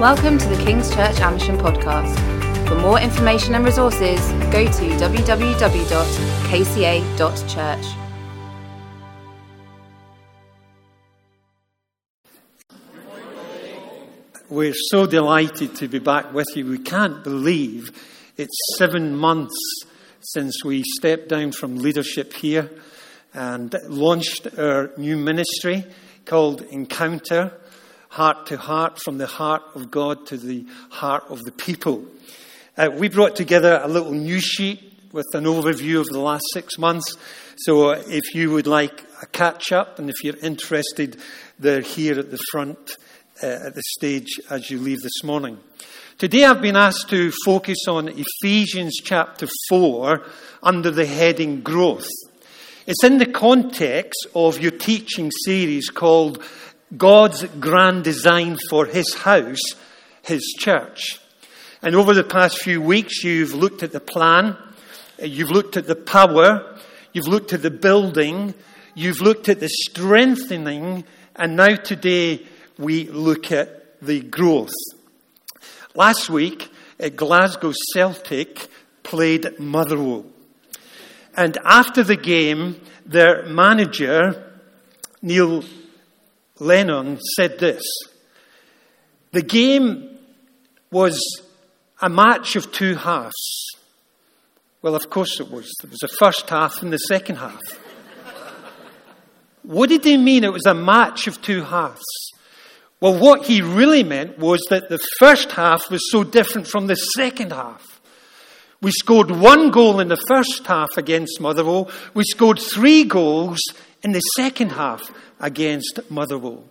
Welcome to the King's Church Amersham podcast. For more information and resources, go to www.kca.church. We're so delighted to be back with you. We can't believe it's seven months since we stepped down from leadership here and launched our new ministry called Encounter Heart to Heart, from the heart of God to the heart of the people. Uh, we brought together a little news sheet with an overview of the last six months. So uh, if you would like a catch up and if you're interested, they're here at the front uh, at the stage as you leave this morning. Today I've been asked to focus on Ephesians chapter 4 under the heading Growth. It's in the context of your teaching series called God's Grand Design for His House, His Church. And over the past few weeks, you've looked at the plan, you've looked at the power, you've looked at the building, you've looked at the strengthening, and now today we look at the growth. Last week, uh, Glasgow Celtic played Motherwell. And after the game, their manager, Neil Lennon, said this The game was a match of two halves. Well, of course it was. It was the first half and the second half. what did he mean it was a match of two halves? Well, what he really meant was that the first half was so different from the second half. We scored one goal in the first half against Motherwell. We scored three goals in the second half against Motherwell.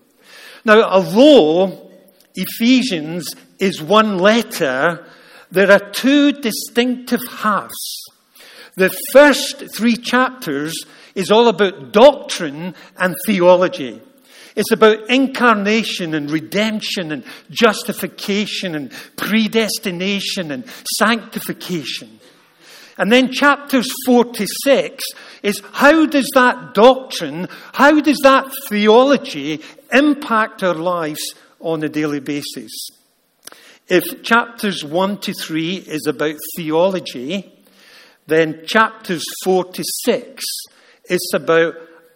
Now, although Ephesians is one letter, there are two distinctive halves. The first three chapters is all about doctrine and theology. It's about incarnation and redemption and justification and predestination and sanctification. And then chapters 46 is how does that doctrine, how does that theology impact our lives on a daily basis? If chapters 1 to 3 is about theology, then chapters 4 to 6 is about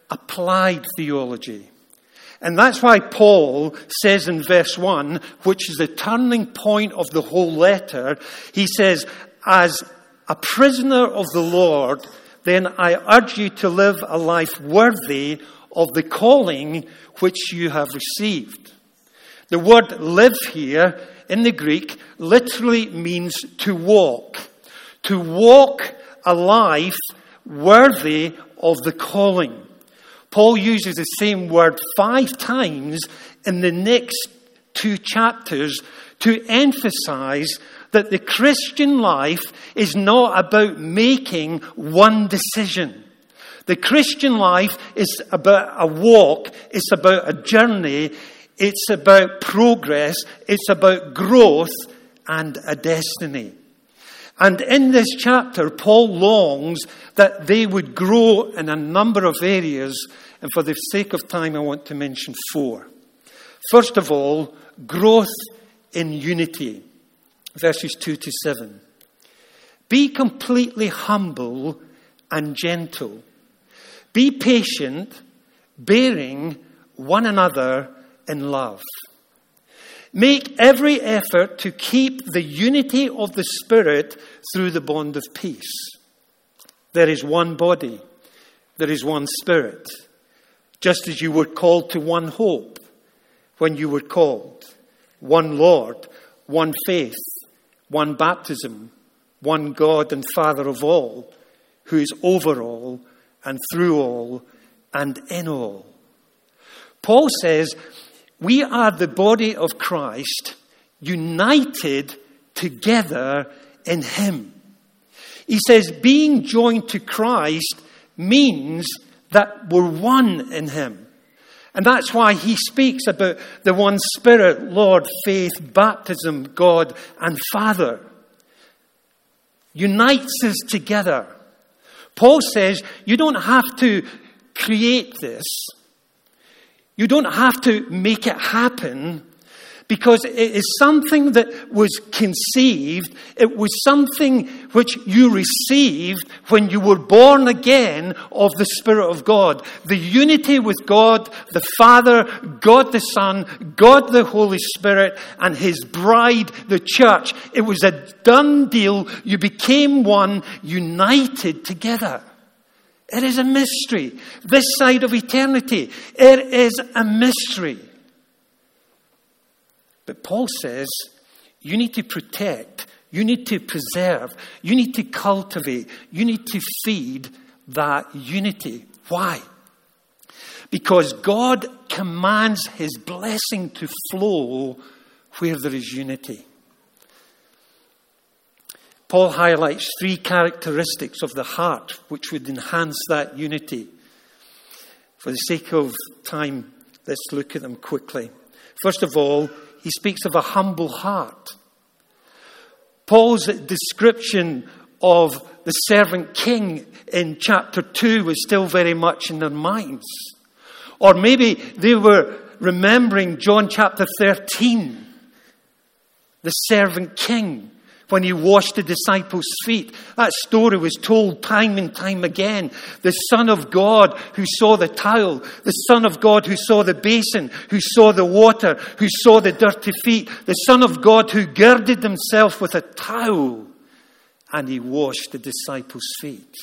applied theology. And that's why Paul says in verse 1, which is the turning point of the whole letter, he says, As a prisoner of the Lord, then I urge you to live a life worthy of the calling which you have received. The word live here in the Greek literally means to walk. To walk a life worthy of the calling. Paul uses the same word five times in the next two chapters to emphasize that the Christian life is not about making one decision. The Christian life is about a walk, it's about a journey, it's about progress, it's about growth and a destiny. And in this chapter, Paul longs that they would grow in a number of areas. And for the sake of time, I want to mention four. First of all, growth in unity. Verses 2 to 7. Be completely humble and gentle. Be patient, bearing one another in love. Make every effort to keep the unity of the Spirit through the bond of peace. There is one body, there is one Spirit, just as you were called to one hope when you were called, one Lord, one faith, one baptism, one God and Father of all, who is over all and through all and in all. Paul says, we are the body of Christ, united together in Him. He says, being joined to Christ means that we're one in Him. And that's why he speaks about the one Spirit, Lord, faith, baptism, God, and Father. Unites us together. Paul says you don't have to create this. You don't have to make it happen because it is something that was conceived, it was something which you received when you were born again of the Spirit of God. The unity with God, the Father, God the Son, God the Holy Spirit, and His bride, the church. It was a done deal. You became one, united together. It is a mystery. This side of eternity, it is a mystery. But Paul says you need to protect, you need to preserve, you need to cultivate, you need to feed that unity. Why? Because God commands his blessing to flow where there is unity. Paul highlights three characteristics of the heart which would enhance that unity. For the sake of time, let's look at them quickly. First of all, he speaks of a humble heart. Paul's description of the servant king in chapter 2 was still very much in their minds. Or maybe they were remembering John chapter 13, the servant king when he washed the disciples' feet. That story was told time and time again. The Son of God who saw the towel, the Son of God who saw the basin, who saw the water, who saw the dirty feet, the Son of God who girded himself with a towel and he washed the disciples' feet.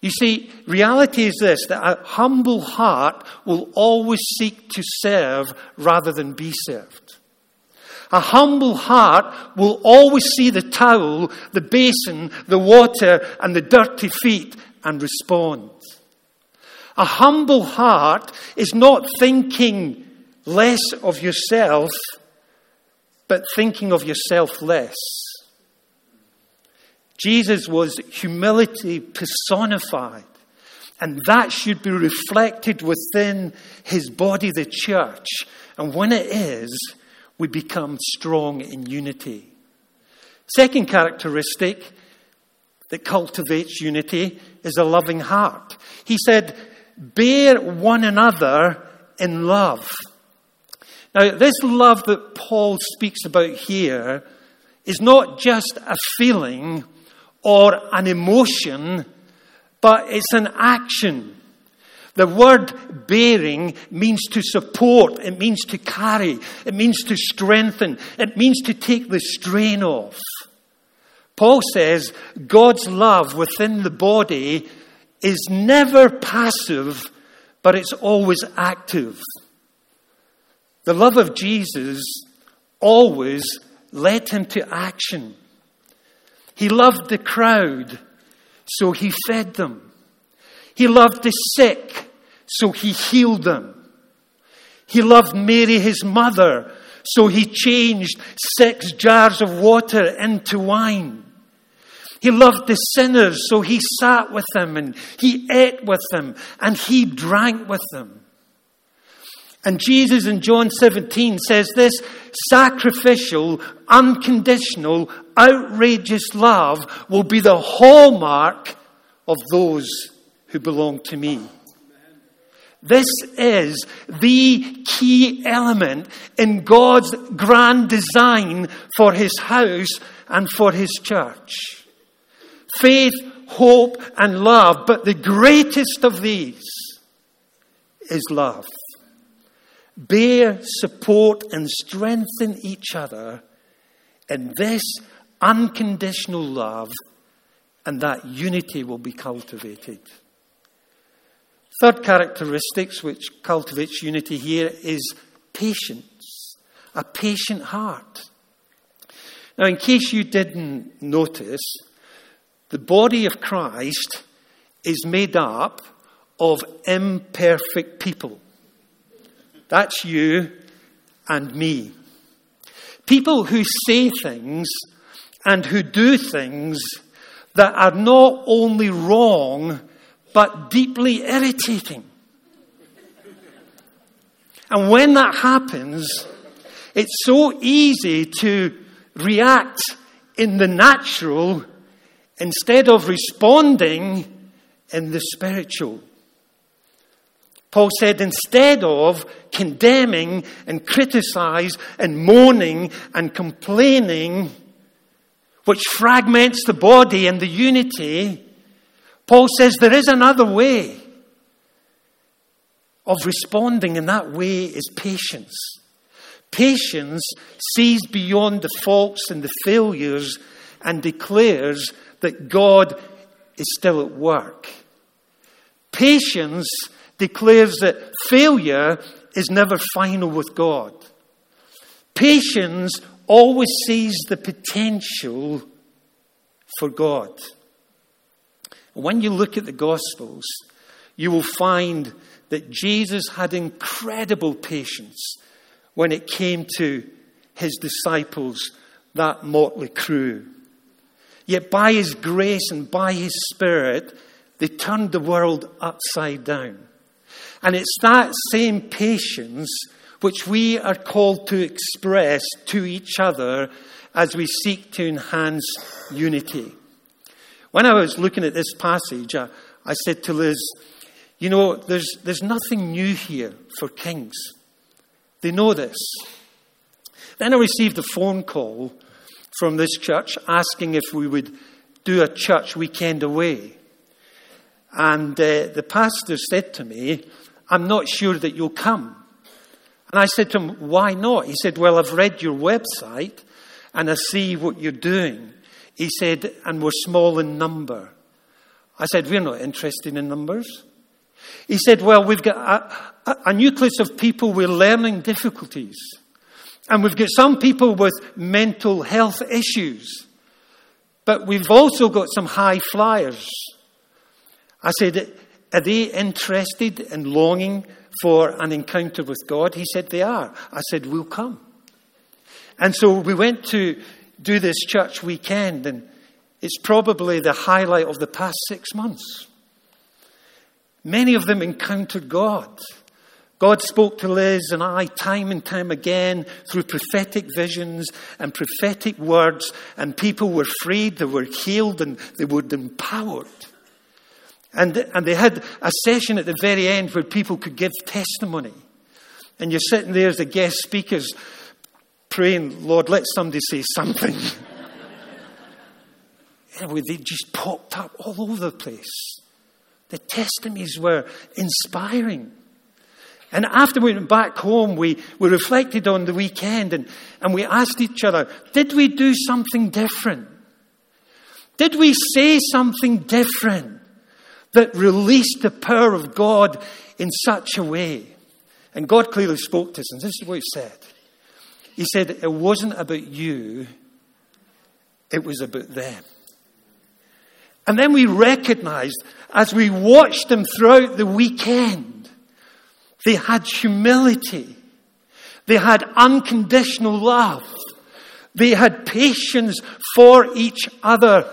You see, reality is this that a humble heart will always seek to serve rather than be served. A humble heart will always see the towel, the basin, the water, and the dirty feet and respond. A humble heart is not thinking less of yourself, but thinking of yourself less. Jesus was humility personified, and that should be reflected within his body, the church. And when it is, we become strong in unity. Second characteristic that cultivates unity is a loving heart. He said, Bear one another in love. Now, this love that Paul speaks about here is not just a feeling or an emotion, but it's an action. The word bearing means to support, it means to carry, it means to strengthen, it means to take the strain off. Paul says God's love within the body is never passive, but it's always active. The love of Jesus always led him to action. He loved the crowd, so he fed them. He loved the sick, so he healed them. He loved Mary, his mother, so he changed six jars of water into wine. He loved the sinners, so he sat with them and he ate with them and he drank with them. And Jesus in John 17 says this sacrificial, unconditional, outrageous love will be the hallmark of those who belong to me. This is the key element in God's grand design for His house and for His church. Faith, hope, and love, but the greatest of these is love. Bear, support, and strengthen each other in this unconditional love, and that unity will be cultivated. Third characteristics which cultivates unity here is patience, a patient heart. Now, in case you didn't notice, the body of Christ is made up of imperfect people. That's you and me. People who say things and who do things that are not only wrong, but deeply irritating. And when that happens, it's so easy to react in the natural instead of responding in the spiritual. Paul said, instead of condemning and criticize and moaning and complaining, which fragments the body and the unity, Paul says there is another way of responding, and that way is patience. Patience sees beyond the faults and the failures and declares that God is still at work. Patience declares that failure is never final with God. Patience always sees the potential for God. When you look at the Gospels, you will find that Jesus had incredible patience when it came to his disciples, that motley crew. Yet by his grace and by his spirit, they turned the world upside down. And it's that same patience which we are called to express to each other as we seek to enhance unity. When I was looking at this passage, I, I said to Liz, you know, there's, there's nothing new here for kings. They know this. Then I received a phone call from this church asking if we would do a church weekend away. And uh, the pastor said to me, I'm not sure that you'll come. And I said to him, Why not? He said, Well, I've read your website and I see what you're doing. He said, And we're small in number. I said, We're not interested in numbers. He said, Well, we've got a, a, a nucleus of people with learning difficulties. And we've got some people with mental health issues. But we've also got some high flyers. I said, are they interested and longing for an encounter with God? He said, They are. I said, We'll come. And so we went to do this church weekend, and it's probably the highlight of the past six months. Many of them encountered God. God spoke to Liz and I time and time again through prophetic visions and prophetic words, and people were freed, they were healed, and they were empowered. And, and they had a session at the very end where people could give testimony. And you're sitting there as the guest speakers praying, Lord, let somebody say something. anyway, they just popped up all over the place. The testimonies were inspiring. And after we went back home, we, we reflected on the weekend and, and we asked each other, did we do something different? Did we say something different? that released the power of God in such a way. And God clearly spoke to us, and this is what He said. He said, It wasn't about you, it was about them. And then we recognized as we watched them throughout the weekend, they had humility, they had unconditional love, they had patience for each other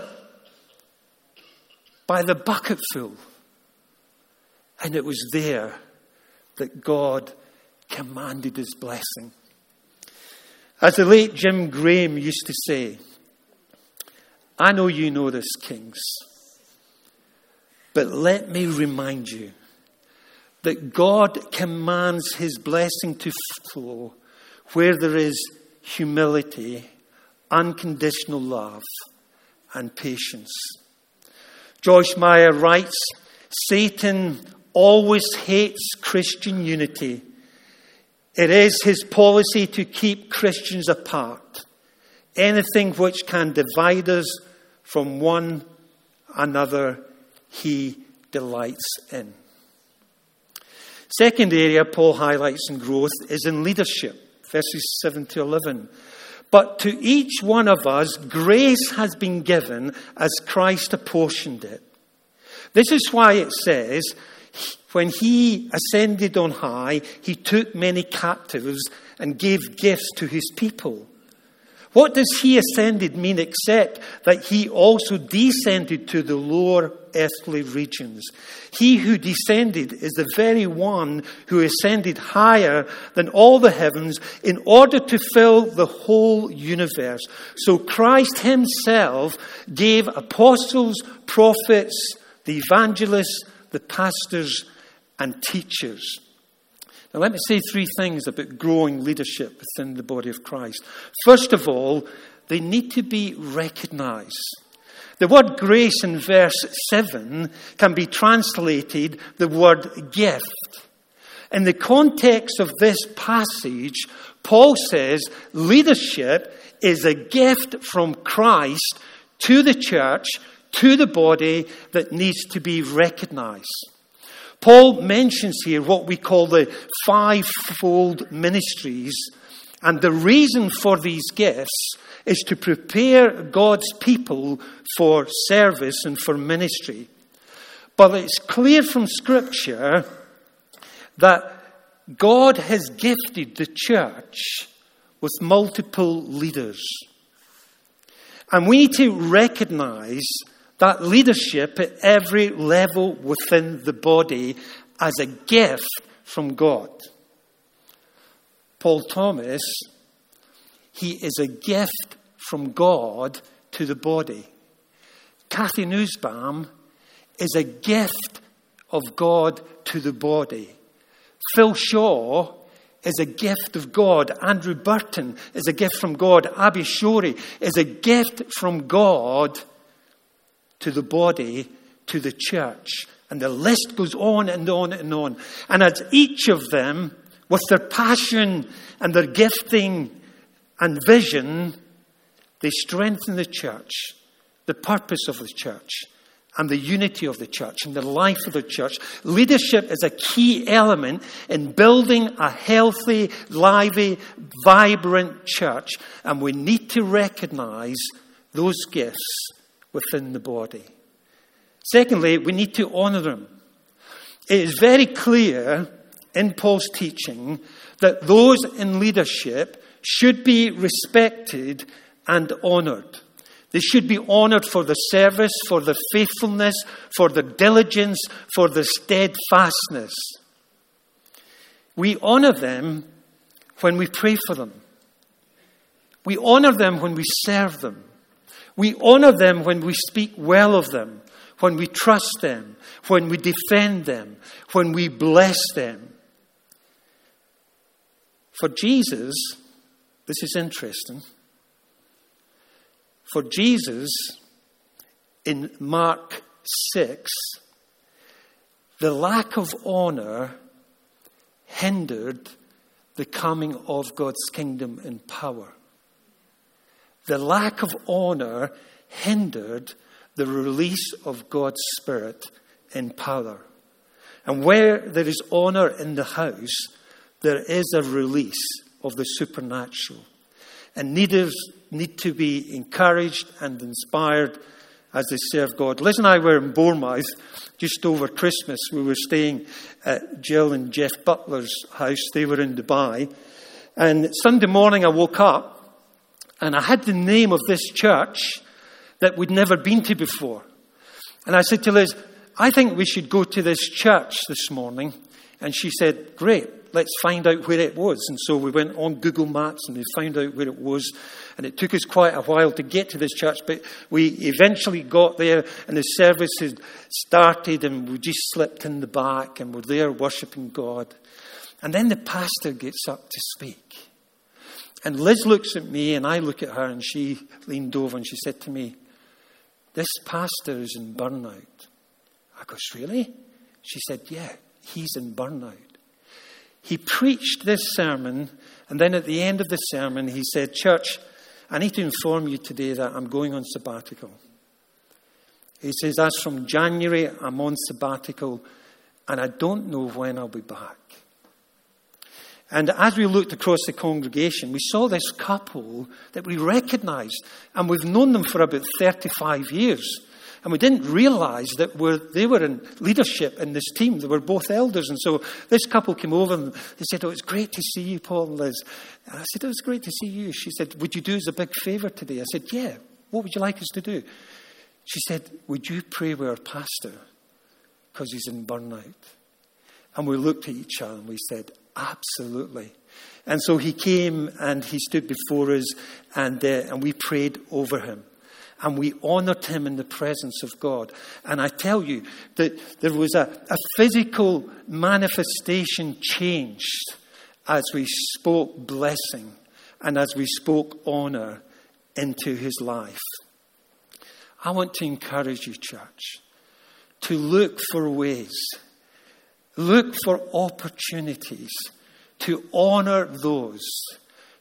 by the bucketful. And it was there that God commanded his blessing. As the late Jim Graham used to say, I know you know this, kings, but let me remind you that God commands his blessing to flow where there is humility, unconditional love, and patience. Joyce Meyer writes Satan always hates Christian unity. It is his policy to keep Christians apart. Anything which can divide us from one another, he delights in. Second area Paul highlights in growth is in leadership, verses 7 to 11. But to each one of us, grace has been given as Christ apportioned it. This is why it says, when he ascended on high, he took many captives and gave gifts to his people. What does he ascended mean except that he also descended to the lower earthly regions? He who descended is the very one who ascended higher than all the heavens in order to fill the whole universe. So Christ himself gave apostles, prophets, the evangelists, the pastors, and teachers. Now, let me say three things about growing leadership within the body of Christ. First of all, they need to be recognized. The word grace in verse 7 can be translated the word gift. In the context of this passage, Paul says leadership is a gift from Christ to the church, to the body that needs to be recognized. Paul mentions here what we call the fivefold ministries, and the reason for these gifts is to prepare God's people for service and for ministry. But it's clear from Scripture that God has gifted the church with multiple leaders. And we need to recognize that leadership at every level within the body as a gift from God. Paul Thomas, he is a gift from God to the body. Kathy Nussbaum is a gift of God to the body. Phil Shaw is a gift of God. Andrew Burton is a gift from God. Abby Shorey is a gift from God to the body, to the church. And the list goes on and on and on. And as each of them, with their passion and their gifting and vision, they strengthen the church, the purpose of the church, and the unity of the church and the life of the church. Leadership is a key element in building a healthy, lively, vibrant church. And we need to recognize those gifts within the body. Secondly, we need to honor them. It is very clear in Paul's teaching that those in leadership should be respected and honored. They should be honored for the service, for the faithfulness, for the diligence, for the steadfastness. We honor them when we pray for them. We honor them when we serve them. We honor them when we speak well of them, when we trust them, when we defend them, when we bless them. For Jesus, this is interesting. For Jesus, in Mark 6, the lack of honor hindered the coming of God's kingdom in power the lack of honor hindered the release of God's Spirit in power. And where there is honor in the house, there is a release of the supernatural. And leaders need to be encouraged and inspired as they serve God. Liz and I were in Bournemouth just over Christmas. We were staying at Jill and Jeff Butler's house. They were in Dubai. And Sunday morning I woke up and I had the name of this church that we'd never been to before. And I said to Liz, I think we should go to this church this morning. And she said, Great, let's find out where it was. And so we went on Google Maps and we found out where it was. And it took us quite a while to get to this church, but we eventually got there and the service had started and we just slipped in the back and we're there worshipping God. And then the pastor gets up to speak. And Liz looks at me and I look at her and she leaned over and she said to me, This pastor is in burnout. I goes, Really? She said, Yeah, he's in burnout. He preached this sermon and then at the end of the sermon he said, Church, I need to inform you today that I'm going on sabbatical. He says, As from January, I'm on sabbatical and I don't know when I'll be back. And as we looked across the congregation, we saw this couple that we recognized, and we've known them for about 35 years. And we didn't realize that we're, they were in leadership in this team. They were both elders. And so this couple came over and they said, Oh, it's great to see you, Paul and Liz. And I said, Oh, it's great to see you. She said, Would you do us a big favor today? I said, Yeah. What would you like us to do? She said, Would you pray with our pastor? Because he's in burnout. And we looked at each other and we said, Absolutely. And so he came and he stood before us and, uh, and we prayed over him. and we honored him in the presence of God. And I tell you that there was a, a physical manifestation changed as we spoke blessing and as we spoke honor into his life. I want to encourage you, church, to look for ways, look for opportunities to honor those,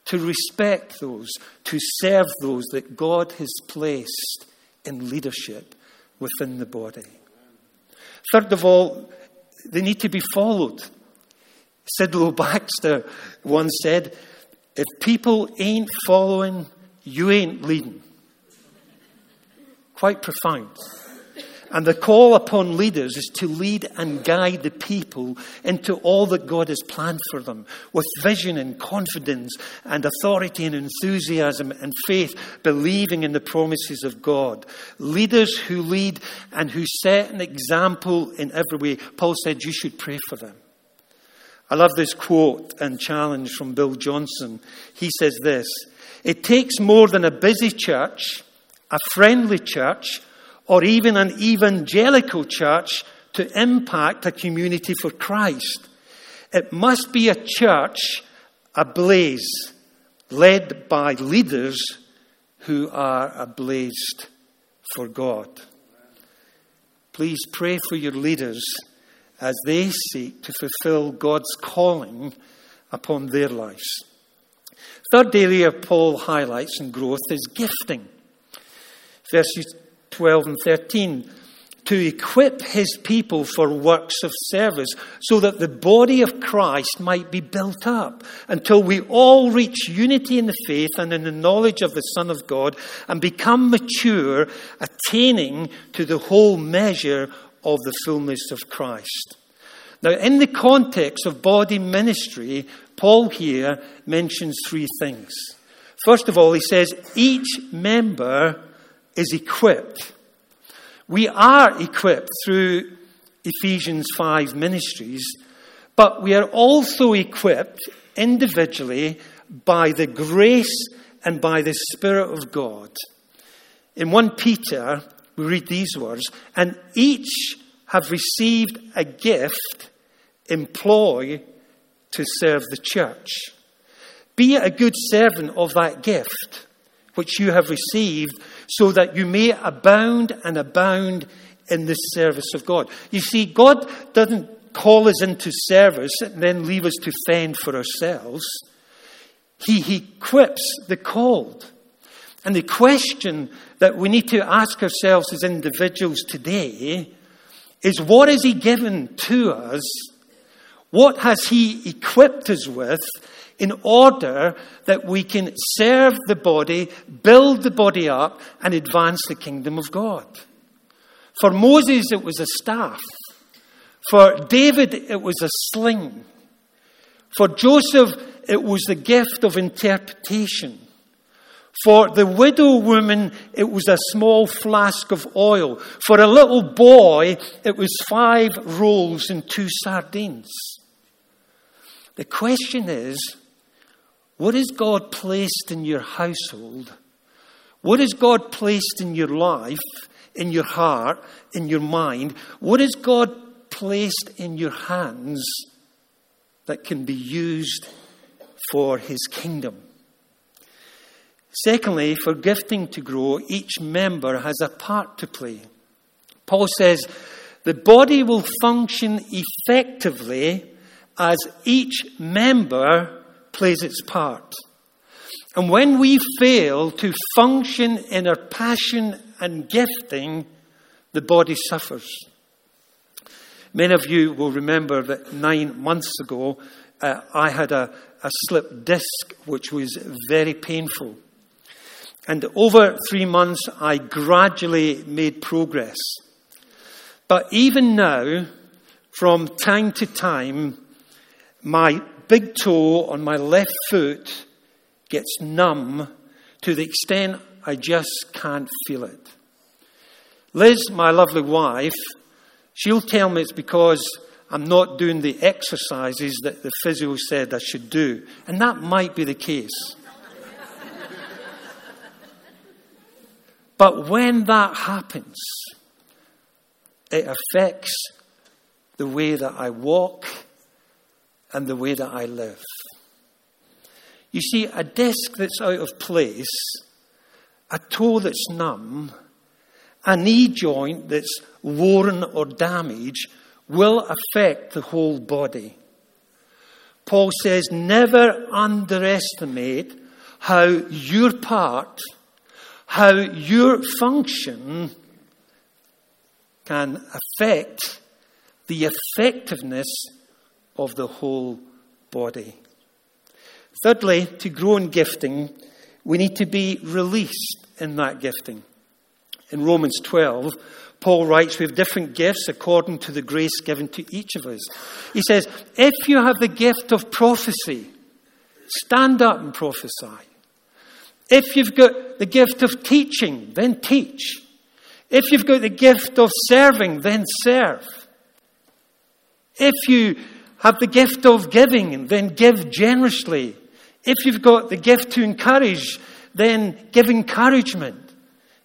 to respect those, to serve those that God has placed in leadership within the body. Third of all, they need to be followed. Sidlow Baxter once said, If people ain't following, you ain't leading. Quite profound. And the call upon leaders is to lead and guide the people into all that God has planned for them with vision and confidence and authority and enthusiasm and faith, believing in the promises of God. Leaders who lead and who set an example in every way. Paul said you should pray for them. I love this quote and challenge from Bill Johnson. He says this It takes more than a busy church, a friendly church, or even an evangelical church to impact a community for Christ. It must be a church ablaze, led by leaders who are ablazed for God. Please pray for your leaders as they seek to fulfill God's calling upon their lives. Third area Paul highlights in growth is gifting. Verses 12 and 13 to equip his people for works of service so that the body of Christ might be built up until we all reach unity in the faith and in the knowledge of the Son of God and become mature, attaining to the whole measure of the fullness of Christ. Now, in the context of body ministry, Paul here mentions three things. First of all, he says each member is equipped. We are equipped through Ephesians 5 ministries, but we are also equipped individually by the grace and by the Spirit of God. In 1 Peter, we read these words, and each have received a gift employ to serve the church. Be a good servant of that gift which you have received, so that you may abound and abound in the service of God. You see, God doesn't call us into service and then leave us to fend for ourselves. He, equips the called. And the question that we need to ask ourselves as individuals today is what has He given to us what has He equipped us with in order that we can serve the body, build the body up, and advance the kingdom of God? For Moses, it was a staff. For David, it was a sling. For Joseph, it was the gift of interpretation. For the widow woman, it was a small flask of oil. For a little boy, it was five rolls and two sardines. The question is what has God placed in your household? What has God placed in your life, in your heart, in your mind? What has God placed in your hands that can be used for His kingdom? Secondly, for gifting to grow, each member has a part to play. Paul says, the body will function effectively as each member plays its part. And when we fail to function in our passion and gifting, the body suffers. Many of you will remember that nine months ago, uh, I had a, a slipped disc which was very painful. And over three months, I gradually made progress. But even now, from time to time, my big toe on my left foot gets numb to the extent I just can't feel it. Liz, my lovely wife, she'll tell me it's because I'm not doing the exercises that the physio said I should do. And that might be the case. But when that happens, it affects the way that I walk and the way that I live. You see, a desk that's out of place, a toe that's numb, a knee joint that's worn or damaged will affect the whole body. Paul says, never underestimate how your part, how your function can affect the effectiveness of the whole body. Thirdly, to grow in gifting, we need to be released in that gifting. In Romans 12, Paul writes, We have different gifts according to the grace given to each of us. He says, If you have the gift of prophecy, stand up and prophesy. If you've got the gift of teaching, then teach. If you've got the gift of serving, then serve. If you have the gift of giving, then give generously. If you've got the gift to encourage, then give encouragement.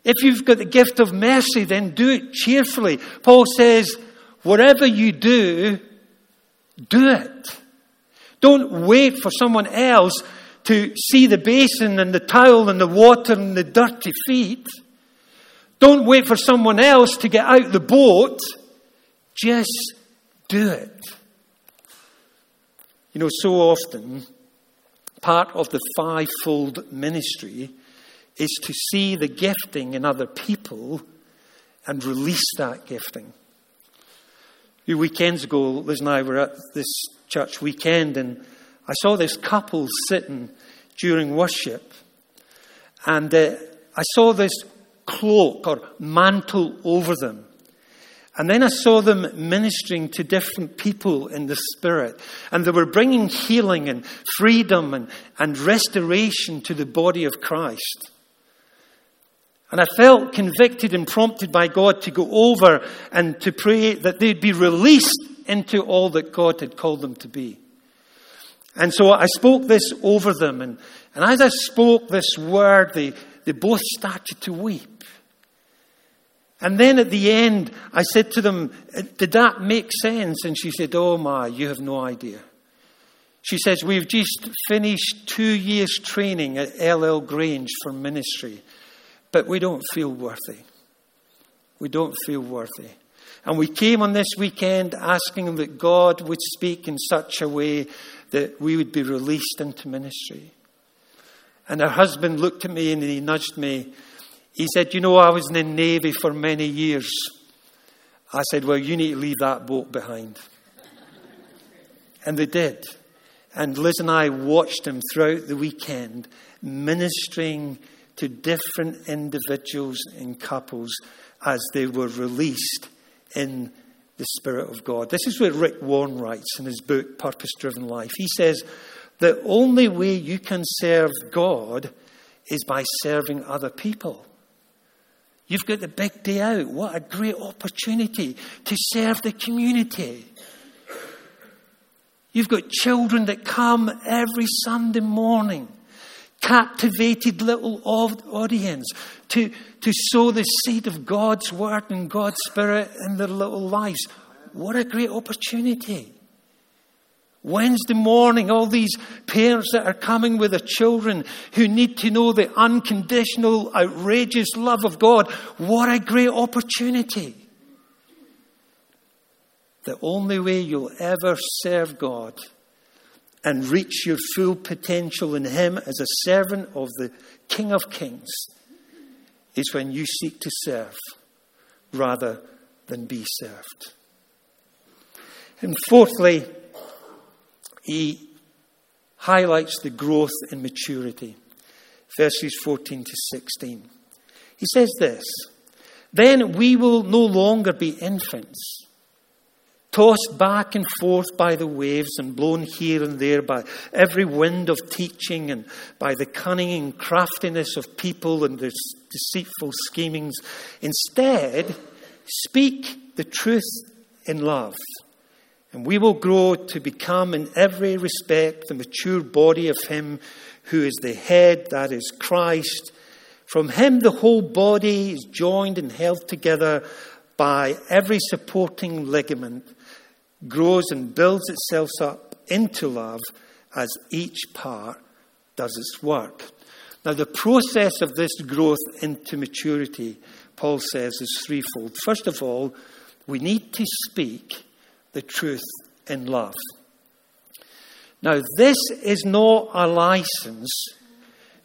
If you've got the gift of mercy, then do it cheerfully. Paul says, whatever you do, do it. Don't wait for someone else to see the basin and the towel and the water and the dirty feet. Don't wait for someone else to get out the boat. Just do it. You know, so often, part of the fivefold ministry is to see the gifting in other people and release that gifting. A few weekends ago, Liz and I were at this church weekend, and I saw this couple sitting during worship, and uh, I saw this cloak or mantle over them. And then I saw them ministering to different people in the Spirit. And they were bringing healing and freedom and, and restoration to the body of Christ. And I felt convicted and prompted by God to go over and to pray that they'd be released into all that God had called them to be. And so I spoke this over them. And, and as I spoke this word, they, they both started to weep. And then at the end, I said to them, Did that make sense? And she said, Oh my, you have no idea. She says, We've just finished two years training at Ellel Grange for ministry, but we don't feel worthy. We don't feel worthy. And we came on this weekend asking that God would speak in such a way that we would be released into ministry. And her husband looked at me and he nudged me he said, You know, I was in the Navy for many years. I said, Well, you need to leave that boat behind. and they did. And Liz and I watched him throughout the weekend ministering to different individuals and couples as they were released in the Spirit of God. This is what Rick Warren writes in his book, Purpose Driven Life. He says, The only way you can serve God is by serving other people. You've got the big day out. What a great opportunity to serve the community. You've got children that come every Sunday morning, captivated little audience to, to sow the seed of God's word and God's spirit in their little lives. What a great opportunity. Wednesday morning, all these parents that are coming with their children who need to know the unconditional, outrageous love of God. What a great opportunity. The only way you'll ever serve God and reach your full potential in Him as a servant of the King of Kings is when you seek to serve rather than be served. And fourthly, he highlights the growth in maturity. Verses 14 to 16. He says this Then we will no longer be infants, tossed back and forth by the waves and blown here and there by every wind of teaching and by the cunning and craftiness of people and their deceitful schemings. Instead, speak the truth in love and we will grow to become, in every respect, the mature body of Him who is the head, that is Christ. From him, the whole body is joined and held together by every supporting ligament, grows and builds itself up into love as each part does its work. Now, the process of this growth into maturity, Paul says, is threefold. First of all, we need to speak the truth in love. Now, this is not a license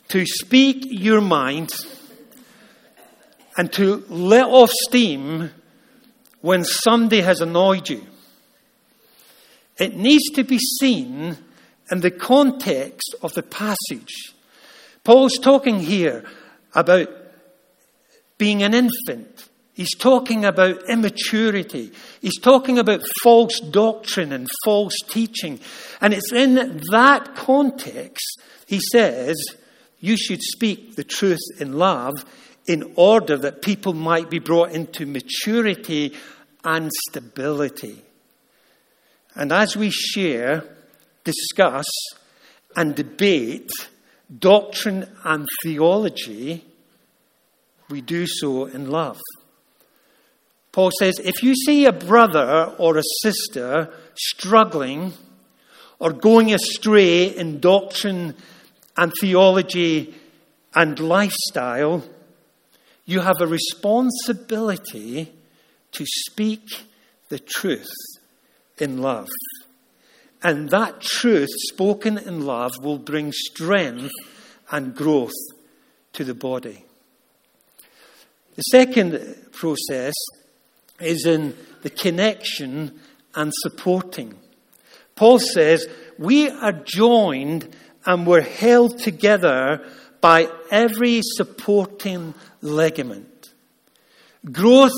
to speak your mind and to let off steam when somebody has annoyed you. It needs to be seen in the context of the passage. Paul's talking here about being an infant. He's talking about immaturity. He's talking about false doctrine and false teaching. And it's in that context, he says, you should speak the truth in love in order that people might be brought into maturity and stability. And as we share, discuss, and debate doctrine and theology, we do so in love. Paul says if you see a brother or a sister struggling or going astray in doctrine and theology and lifestyle, you have a responsibility to speak the truth in love. And that truth, spoken in love, will bring strength and growth to the body. The second process is in the connection and supporting. Paul says, We are joined and we're held together by every supporting ligament. Growth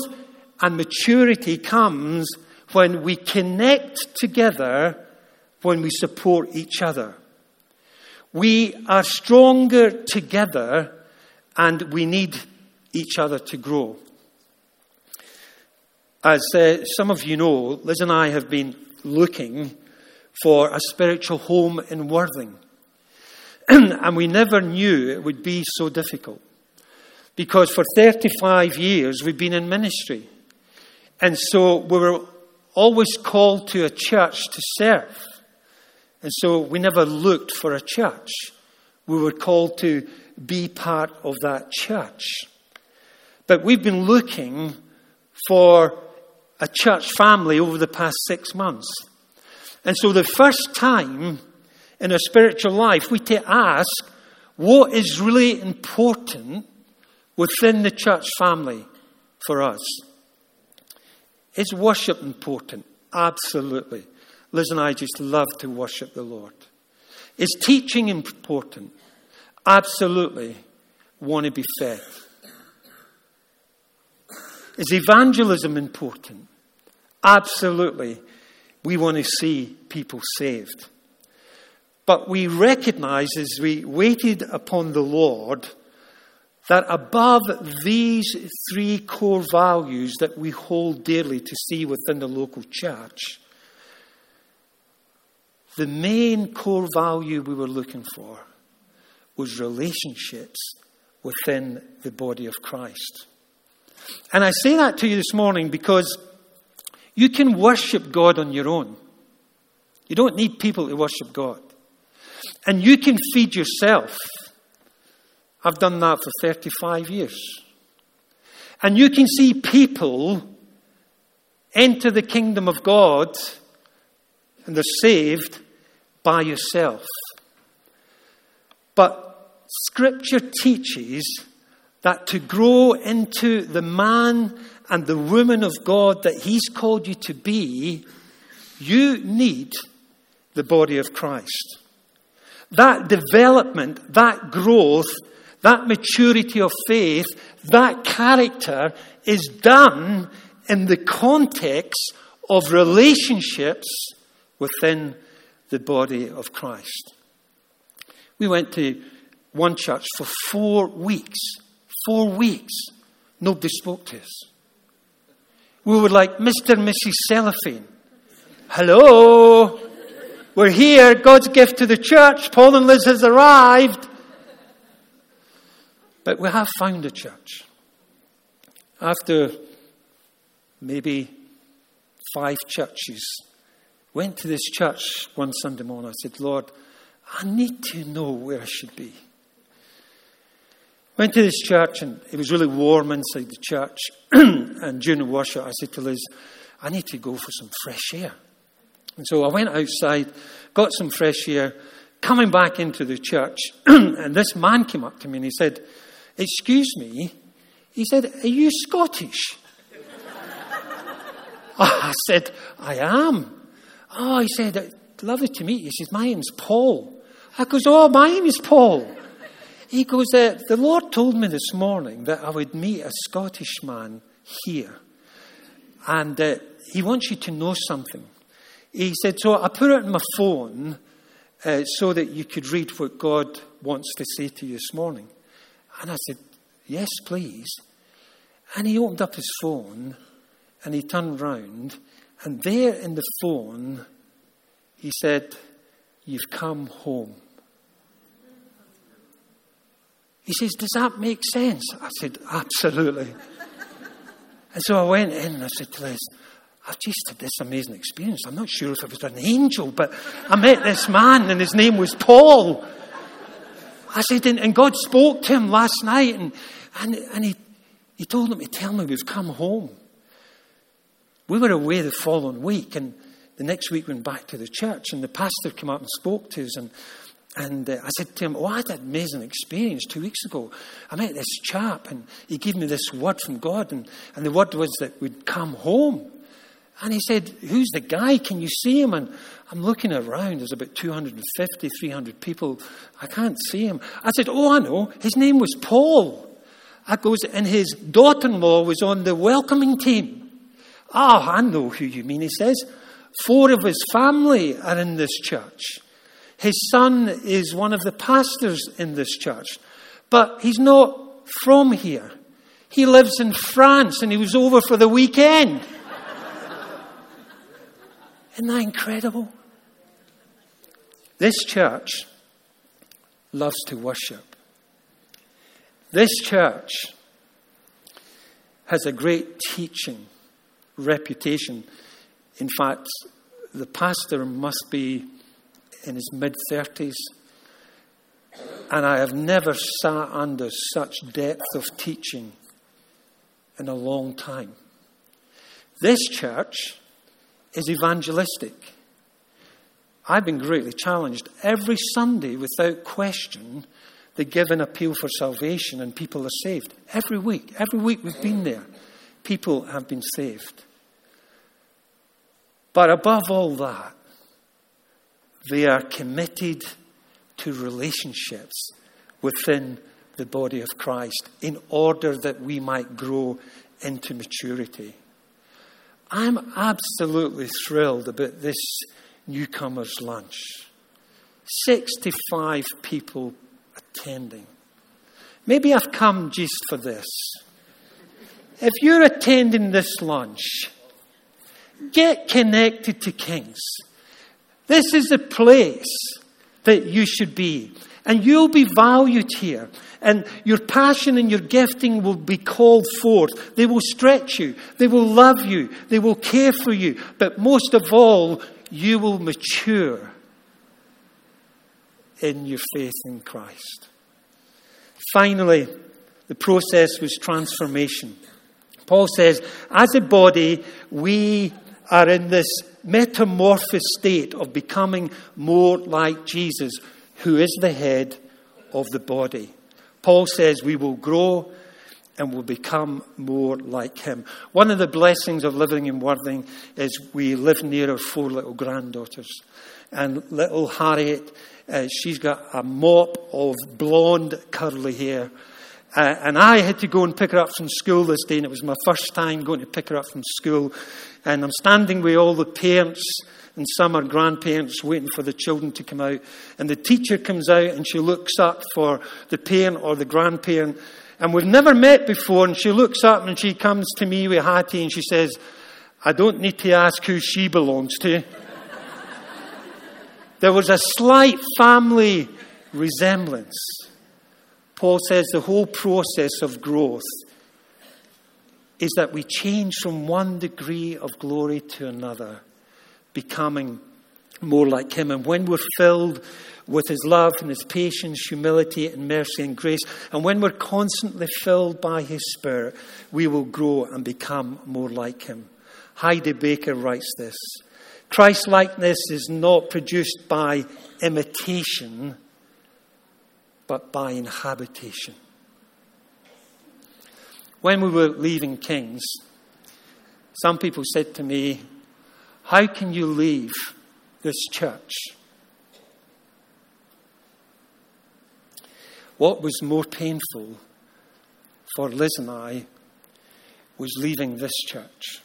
and maturity comes when we connect together, when we support each other. We are stronger together and we need each other to grow. As uh, some of you know, Liz and I have been looking for a spiritual home in Worthing. and we never knew it would be so difficult. Because for 35 years we've been in ministry. And so we were always called to a church to serve. And so we never looked for a church. We were called to be part of that church. But we've been looking for a church family over the past six months. And so the first time in our spiritual life, we to ask what is really important within the church family for us. Is worship important? Absolutely. Liz and I just love to worship the Lord. Is teaching important? Absolutely. Want to be fed. Is evangelism important? Absolutely. We want to see people saved. But we recognize as we waited upon the Lord that above these three core values that we hold dearly to see within the local church, the main core value we were looking for was relationships within the body of Christ. And I say that to you this morning because you can worship God on your own. You don't need people to worship God. And you can feed yourself. I've done that for 35 years. And you can see people enter the kingdom of God and they're saved by yourself. But Scripture teaches that to grow into the man and the woman of God that He's called you to be, you need the body of Christ. That development, that growth, that maturity of faith, that character is done in the context of relationships within the body of Christ. We went to one church for four weeks. Four weeks. Nobody spoke to us. We were like Mr. and Mrs. Cellophane. Hello? We're here, God's gift to the church. Paul and Liz has arrived. But we have found a church. After maybe five churches, went to this church one Sunday morning. I said, Lord, I need to know where I should be. Went to this church and it was really warm inside the church. and during the worship, I said to Liz, I need to go for some fresh air. And so I went outside, got some fresh air, coming back into the church, and this man came up to me and he said, Excuse me. He said, Are you Scottish? I said, I am. Oh, he said, Lovely to meet you. He says, My name's Paul. I goes, Oh, my name is Paul. He goes, uh, The Lord told me this morning that I would meet a Scottish man here. And uh, he wants you to know something. He said, So I put it in my phone uh, so that you could read what God wants to say to you this morning. And I said, Yes, please. And he opened up his phone and he turned round, and there in the phone, he said, You've come home. He says, Does that make sense? I said, Absolutely. and so I went in and I said to Liz, I've just had this amazing experience. I'm not sure if it was an angel, but I met this man and his name was Paul. I said, and, God spoke to him last night and, and, and he, he told him to tell me we've come home. We were away the following week and the next week went back to the church and the pastor came up and spoke to us and and uh, I said to him, Oh, I had an amazing experience two weeks ago. I met this chap, and he gave me this word from God, and, and the word was that we'd come home. And he said, Who's the guy? Can you see him? And I'm looking around. There's about 250, 300 people. I can't see him. I said, Oh, I know. His name was Paul. I goes, and his daughter in law was on the welcoming team. Oh, I know who you mean, he says. Four of his family are in this church. His son is one of the pastors in this church, but he's not from here. He lives in France and he was over for the weekend. Isn't that incredible? This church loves to worship. This church has a great teaching reputation. In fact, the pastor must be in his mid 30s. And I have never sat under such depth of teaching in a long time. This church is evangelistic. I've been greatly challenged. Every Sunday, without question, they give an appeal for salvation and people are saved. Every week. Every week we've been there. People have been saved. But above all that, they are committed to relationships within the body of Christ in order that we might grow into maturity. I'm absolutely thrilled about this newcomers' lunch. 65 people attending. Maybe I've come just for this. If you're attending this lunch, get connected to Kings. This is the place that you should be. And you'll be valued here. And your passion and your gifting will be called forth. They will stretch you. They will love you. They will care for you. But most of all, you will mature in your faith in Christ. Finally, the process was transformation. Paul says, as a body, we are in this metamorphosed state of becoming more like Jesus, who is the head of the body. Paul says we will grow and will become more like him. One of the blessings of living in Worthing is we live near our four little granddaughters. And little Harriet, uh, she's got a mop of blonde curly hair. Uh, and I had to go and pick her up from school this day, and it was my first time going to pick her up from school. And I'm standing with all the parents, and some are grandparents waiting for the children to come out. And the teacher comes out, and she looks up for the parent or the grandparent. And we've never met before, and she looks up and she comes to me with Hattie, and she says, I don't need to ask who she belongs to. there was a slight family resemblance. Paul says the whole process of growth is that we change from one degree of glory to another, becoming more like Him. And when we're filled with His love and His patience, humility, and mercy and grace, and when we're constantly filled by His Spirit, we will grow and become more like Him. Heidi Baker writes this Christ likeness is not produced by imitation, but by inhabitation. When we were leaving Kings, some people said to me, How can you leave this church? What was more painful for Liz and I was leaving this church.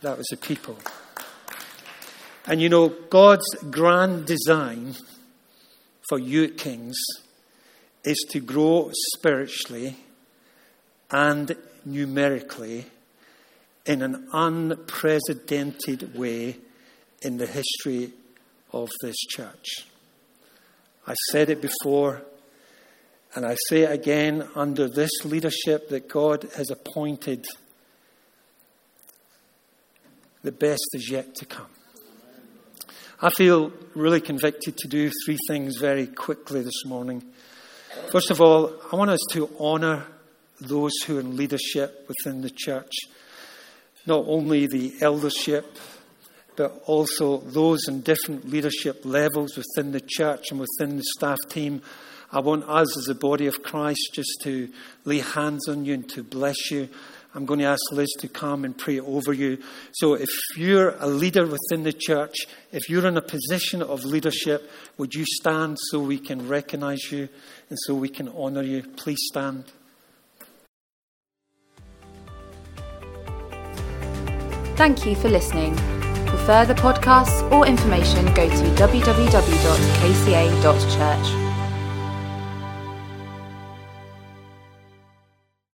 That was the people. And you know, God's grand design for you Kings is to grow spiritually and numerically in an unprecedented way in the history of this church. I've said it before, and I say it again under this leadership that God has appointed, the best is yet to come. I feel really convicted to do three things very quickly this morning. First of all, I want us to honour those who are in leadership within the church, not only the eldership, but also those in different leadership levels within the church and within the staff team. I want us as a body of Christ just to lay hands on you and to bless you. I'm going to ask Liz to come and pray over you. So, if you're a leader within the church, if you're in a position of leadership, would you stand so we can recognize you and so we can honour you? Please stand. Thank you for listening. For further podcasts or information, go to www.kca.church.